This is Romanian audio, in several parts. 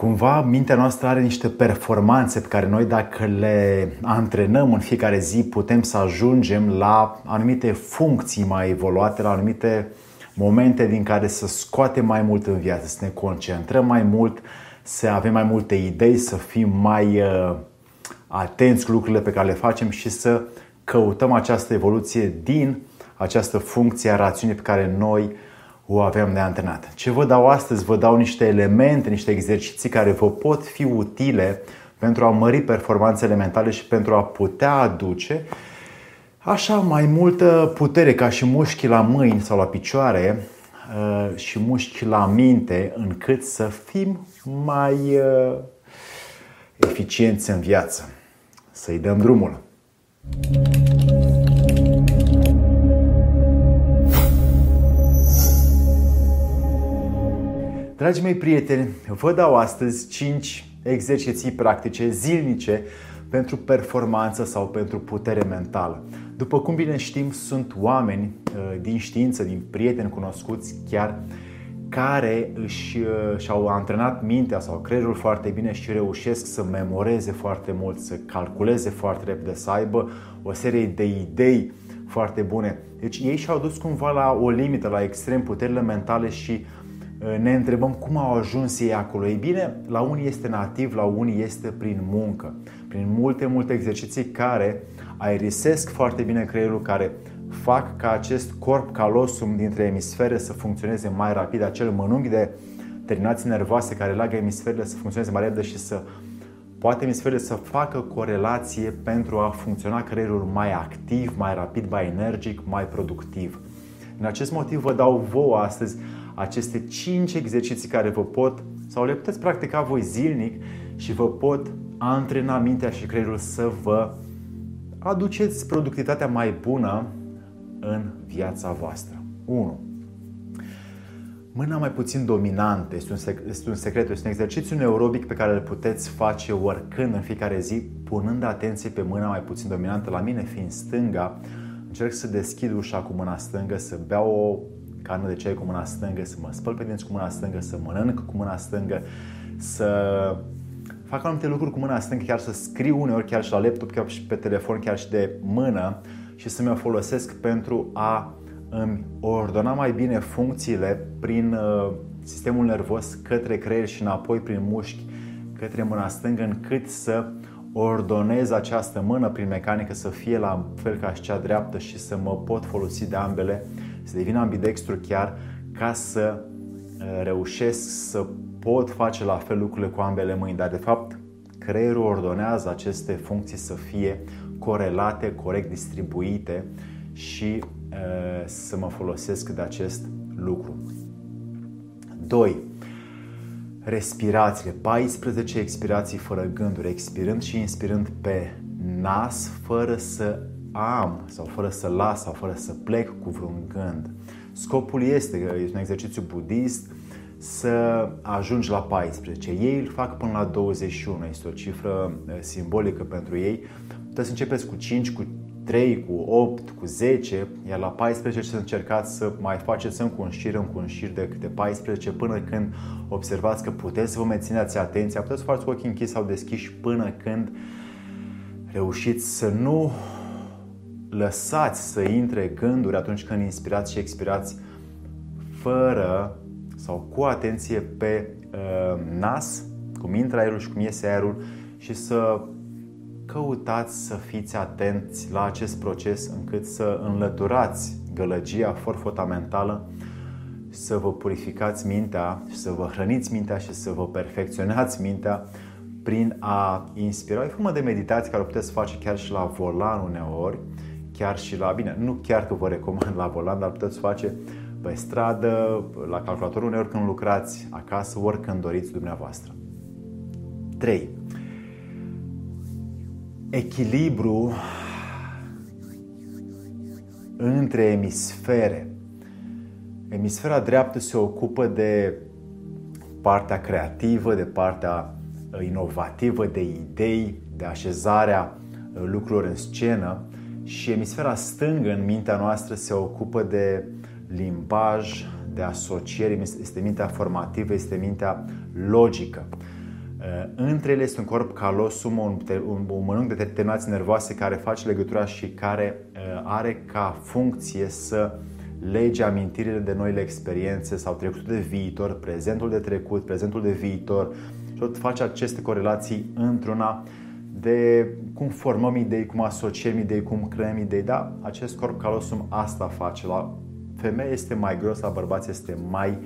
Cumva mintea noastră are niște performanțe pe care noi dacă le antrenăm în fiecare zi putem să ajungem la anumite funcții mai evoluate, la anumite momente din care să scoatem mai mult în viață, să ne concentrăm mai mult, să avem mai multe idei, să fim mai uh, atenți cu lucrurile pe care le facem și să căutăm această evoluție din această funcție a rațiunii pe care noi o avem de antrenat. Ce vă dau astăzi? Vă dau niște elemente, niște exerciții care vă pot fi utile pentru a mări performanțele mentale și pentru a putea aduce așa mai multă putere ca și mușchi la mâini sau la picioare uh, și mușchi la minte încât să fim mai uh, eficienți în viață. Să-i dăm drumul. Dragii mei prieteni, vă dau astăzi 5 exerciții practice zilnice pentru performanță sau pentru putere mentală. După cum bine știm, sunt oameni uh, din știință, din prieteni cunoscuți chiar, care își, uh, și-au antrenat mintea sau creierul foarte bine și reușesc să memoreze foarte mult, să calculeze foarte repede, să aibă o serie de idei foarte bune. Deci ei și-au dus cumva la o limită, la extrem puterile mentale și uh, Eh, ne întrebăm cum au ajuns ei acolo. Ei bine, la unii este nativ, la unii este prin muncă, prin multe, multe exerciții care aerisesc foarte bine creierul, care fac ca acest corp calosum dintre emisfere să funcționeze mai rapid, acel mănunghi de terminații nervoase care leagă emisferele să funcționeze mai repede și să poate emisferele să facă corelație pentru a funcționa creierul mai activ, mai rapid, mai energic, mai productiv. Din acest motiv vă dau vouă astăzi aceste 5 exerciții care vă pot sau le puteți practica voi zilnic și vă pot antrena mintea și creierul să vă aduceți productivitatea mai bună în viața voastră. 1. Mâna mai puțin dominantă este un, sec- este un secret, este un exercițiu neurobic pe care îl puteți face oricând în fiecare zi, punând atenție pe mâna mai puțin dominantă. La mine, fiind stânga, încerc să deschid ușa cu mâna stângă, să beau o cană de ceai cu mâna stângă, să mă spăl pe dinți cu mâna stângă, să mănânc cu mâna stângă, să fac anumite lucruri cu mâna stângă, chiar să scriu uneori chiar și la laptop, chiar și pe telefon, chiar și de mână și să mi-o folosesc pentru a îmi ordona mai bine funcțiile prin uh, sistemul nervos către creier și înapoi prin mușchi către mâna stângă, încât să ordonez această mână prin mecanică să fie la fel ca și cea dreaptă și să mă pot folosi de ambele să devin ambidextru chiar ca să uh, reușesc să pot face la fel lucrurile cu ambele mâini, dar de fapt creierul ordonează aceste funcții să fie corelate, corect distribuite și uh, să mă folosesc de acest lucru. 2. Respirațiile. 14 expirații fără gânduri, expirând și inspirând pe nas, fără să am sau fără să las sau fără să plec cu vreun gând. Scopul este, este un exercițiu budist, să ajungi la 14. Ei îl fac până la 21, este o cifră eh, simbolică pentru ei. Puteți să începeți cu 5, cu 3, cu 8, cu 10, iar la 14 să încercați să mai faceți încă un șir, încă un șir de câte 14 până când observați că puteți să vă mențineți atenția, puteți să faceți cu ochii închiși sau deschiși până când reușiți să nu lăsați să intre gânduri atunci când inspirați și expirați fără sau cu atenție pe uh, nas, cum intră aerul și cum iese aerul și să căutați să fiți atenți la acest proces încât să înlăturați gălăgia forfota mentală, să vă purificați mintea și să vă hrăniți mintea și să vă perfecționați mintea prin a inspira. E o formă de meditație care o puteți face chiar și la volan uneori, chiar și la, bine, nu chiar că vă recomand la volan, dar puteți face pe stradă, la calculator, uneori când lucrați acasă, oricând doriți dumneavoastră. 3. Echilibru între emisfere. Emisfera dreaptă se ocupă de partea creativă, de partea uh, inovativă, de idei, de așezarea uh, lucrurilor în scenă și emisfera stângă în mintea noastră se ocupă de limbaj, de asocieri, este mintea formativă, este mintea logică. Între ele este un corp calosum, un, un, un mănânc de terminații nervoase care face legătura și care are ca funcție să lege amintirile de noile experiențe sau trecutul de viitor, prezentul de trecut, prezentul de viitor și tot face aceste corelații într-una de cum formăm idei, cum asociem idei, cum creăm idei, da, acest corp calosum asta face. La femeie este mai gros, la bărbați este mai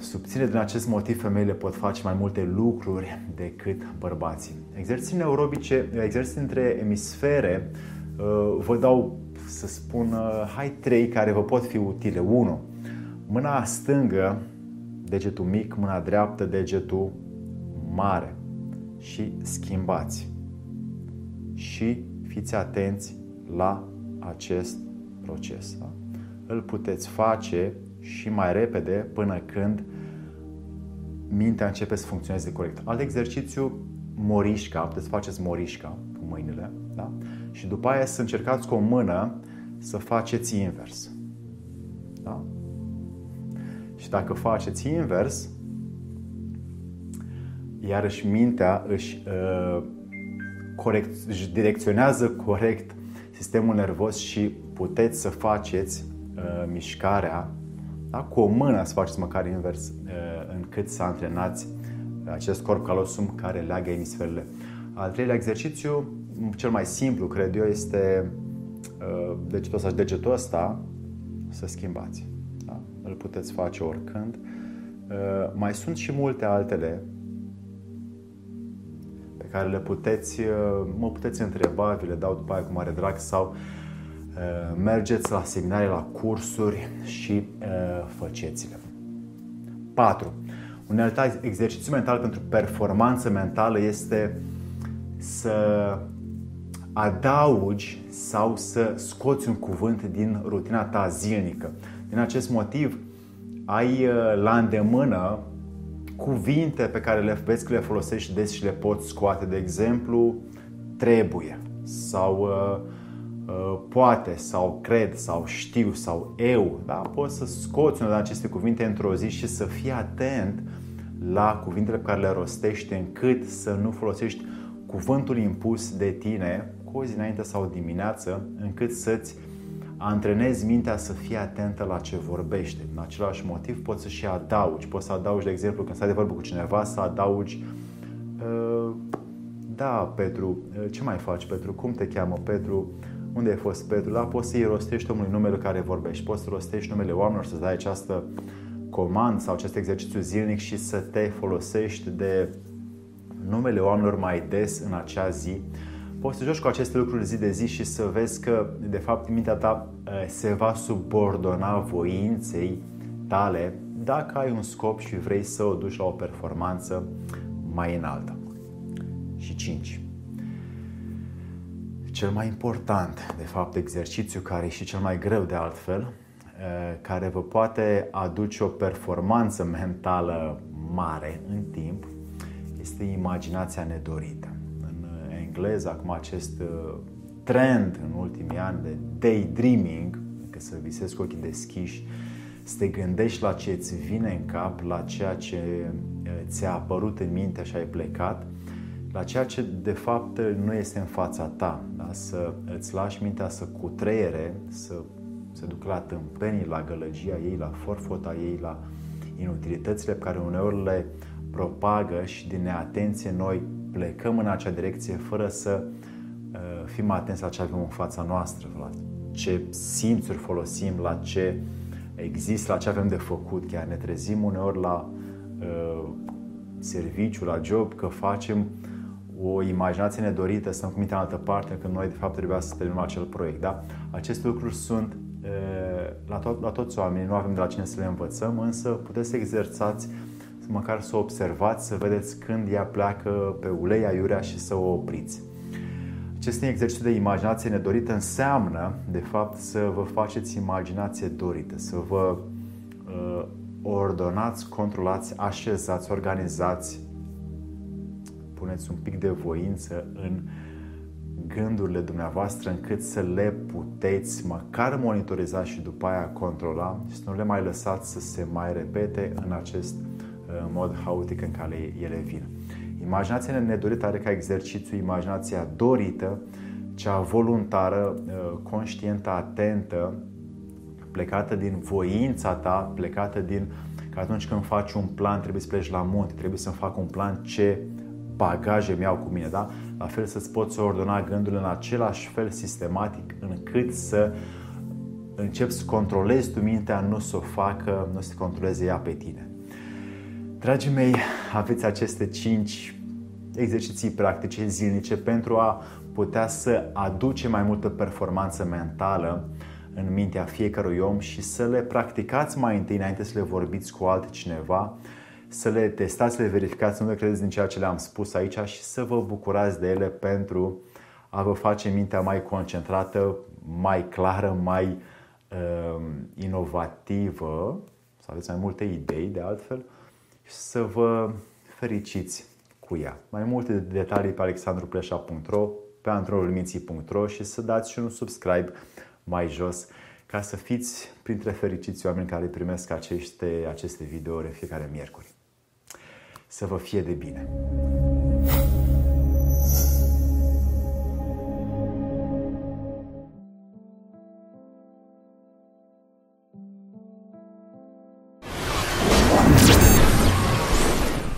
subțire. Din acest motiv, femeile pot face mai multe lucruri decât bărbații. Exerciții neurobice, exerciții între emisfere, uh, vă dau să spun, uh, hai trei care vă pot fi utile. 1. Mâna stângă, degetul mic, mâna dreaptă, degetul mare și schimbați. Și fiți atenți la acest proces. Da? Îl puteți face și mai repede până când mintea începe să funcționeze corect. Alt exercițiu, morișca, puteți să faceți morișca cu mâinile, da? Și după aia să încercați cu o mână să faceți invers. Da? Și dacă faceți invers, iarăși mintea își, uh, corect, își direcționează corect sistemul nervos și puteți să faceți uh, mișcarea da? cu o mână să faceți măcar invers uh, încât să antrenați acest corp calosum care leagă emisferele. Al treilea exercițiu, cel mai simplu, cred eu, este uh, degetul ăsta și degetul ăsta să schimbați. Da? Îl puteți face oricând. Uh, mai sunt și multe altele care le puteți, uh, mă puteți întreba, vi le dau după aia cu mare drag sau uh, mergeți la seminarii, la cursuri și uh, faceți-le. 4. Un alt exercițiu mental pentru performanță mentală este să adaugi sau să scoți un cuvânt din rutina ta zilnică. Din acest motiv, ai la îndemână cuvinte pe care le vezi că le folosești des și le poți scoate, de exemplu, trebuie sau uh, uh, poate sau cred sau știu sau eu. Da? Poți să scoți unul din aceste cuvinte într-o zi și să fii atent la cuvintele pe care le rostești încât să nu folosești cuvântul impus de tine cu o zi înainte sau dimineață încât să-ți antrenezi mintea să fie atentă la ce vorbește. În același motiv poți să și adaugi. Poți să adaugi, de exemplu, când stai de vorbă cu cineva, să adaugi uh, Da, Petru, uh, ce mai faci, Petru? Cum te cheamă, Petru? Unde ai fost, Petru? Da, poți să-i rostești omului numele care vorbești. Poți să rostești numele oamenilor, să dai această comandă sau acest exercițiu zilnic și să te folosești de numele oamenilor mai des în acea zi poți să joci cu aceste lucruri zi de zi și să vezi că, de fapt, mintea ta se va subordona voinței tale dacă ai un scop și vrei să o duci la o performanță mai înaltă. Și 5. Cel mai important, de fapt, exercițiu care e și cel mai greu de altfel, care vă poate aduce o performanță mentală mare în timp, este imaginația nedorită engleză, acum acest uh, trend în ultimii ani de daydreaming, că să visezi cu ochii deschiși, să te gândești la ce îți vine în cap, la ceea ce uh, ți-a apărut în minte și ai plecat, la ceea ce de fapt nu este în fața ta, da? să îți lași mintea să cutreiere, să se ducă la tâmpenii, la gălăgia ei, la forfota ei, la inutilitățile pe care uneori le propagă și din neatenție noi plecăm în acea direcție fără să uh, fim atenți la ce avem în fața noastră, la ce simțuri folosim, la ce există, la ce avem de făcut. Chiar ne trezim uneori la uh, serviciu, la job, că facem o imaginație nedorită, stăm cu mintea în altă parte, când noi de fapt trebuia să terminăm acel proiect. Da? Aceste lucruri sunt uh, la, to- la toți oamenii, nu avem de la cine să le învățăm, însă puteți să exersați măcar să observați, să vedeți când ea pleacă pe ulei aiurea și să o opriți. Acest exercițiu de imaginație nedorită înseamnă, de fapt, să vă faceți imaginație dorită, să vă uh, ordonați, controlați, așezați, organizați, puneți un pic de voință în gândurile dumneavoastră încât să le puteți măcar monitoriza și după aia controla și să nu le mai lăsați să se mai repete în acest în mod haotic în care ele vin. Imaginația nedorită are ca exercițiu imaginația dorită, cea voluntară, uh, conștientă, atentă, plecată din voința ta, plecată din că atunci când faci un plan trebuie să pleci la munte, trebuie să fac un plan ce bagaje mi-au cu mine, da? La fel să-ți poți ordona gândurile în același fel sistematic încât să începi să controlezi tu mintea, nu să o facă, nu să controleze ea pe tine. Dragii mei, aveți aceste cinci exerciții practice zilnice pentru a putea să aduce mai multă performanță mentală în mintea fiecărui om și să le practicați mai întâi înainte să le vorbiți cu altcineva, să le testați, să le verificați, nu le credeți din ceea ce le-am spus aici și să vă bucurați de ele pentru a vă face mintea mai concentrată, mai clară, mai uh, inovativă, să aveți mai multe idei de altfel și să vă fericiți cu ea. Mai multe detalii pe alexandrupleșa.ro, pe antrenorulminții.ro și să dați și un subscribe mai jos ca să fiți printre fericiți oameni care primesc aceste, aceste videouri în fiecare miercuri. Să vă fie de bine!